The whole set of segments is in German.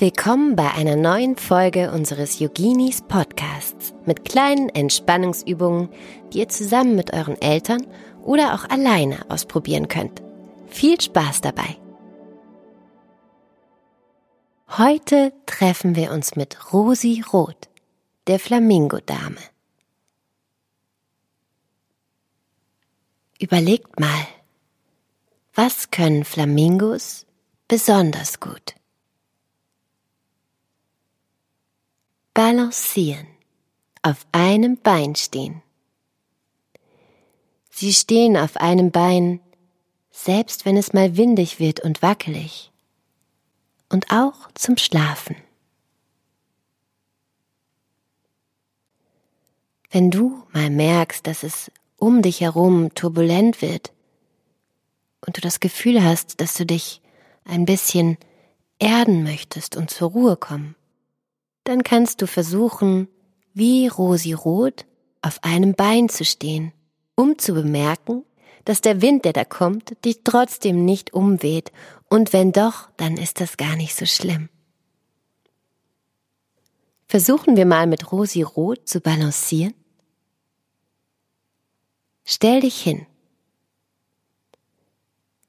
Willkommen bei einer neuen Folge unseres Yoginis Podcasts mit kleinen Entspannungsübungen, die ihr zusammen mit euren Eltern oder auch alleine ausprobieren könnt. Viel Spaß dabei! Heute treffen wir uns mit Rosi Roth, der Flamingo-Dame. Überlegt mal, was können Flamingos besonders gut? Balancieren, auf einem Bein stehen. Sie stehen auf einem Bein, selbst wenn es mal windig wird und wackelig. Und auch zum Schlafen. Wenn du mal merkst, dass es um dich herum turbulent wird und du das Gefühl hast, dass du dich ein bisschen erden möchtest und zur Ruhe kommen, dann kannst du versuchen, wie Rosi Rot auf einem Bein zu stehen, um zu bemerken, dass der Wind, der da kommt, dich trotzdem nicht umweht, und wenn doch, dann ist das gar nicht so schlimm. Versuchen wir mal mit Rosi Rot zu balancieren. Stell dich hin.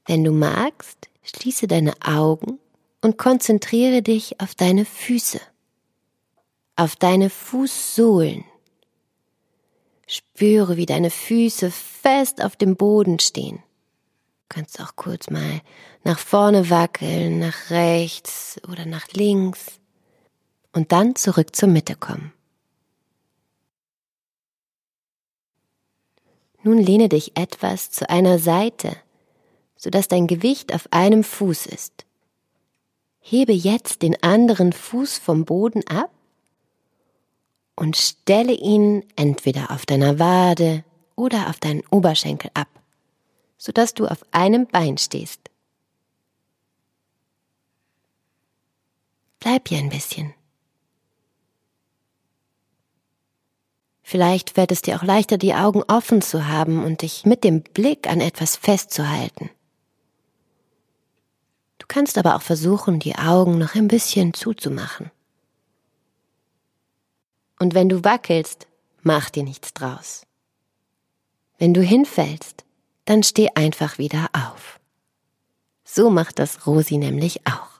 Wenn du magst, schließe deine Augen und konzentriere dich auf deine Füße auf deine Fußsohlen. Spüre, wie deine Füße fest auf dem Boden stehen. Du kannst auch kurz mal nach vorne wackeln, nach rechts oder nach links und dann zurück zur Mitte kommen. Nun lehne dich etwas zu einer Seite, sodass dein Gewicht auf einem Fuß ist. Hebe jetzt den anderen Fuß vom Boden ab und stelle ihn entweder auf deiner Wade oder auf deinen Oberschenkel ab, sodass du auf einem Bein stehst. Bleib hier ein bisschen. Vielleicht fällt es dir auch leichter, die Augen offen zu haben und dich mit dem Blick an etwas festzuhalten. Du kannst aber auch versuchen, die Augen noch ein bisschen zuzumachen. Und wenn du wackelst, mach dir nichts draus. Wenn du hinfällst, dann steh einfach wieder auf. So macht das Rosi nämlich auch.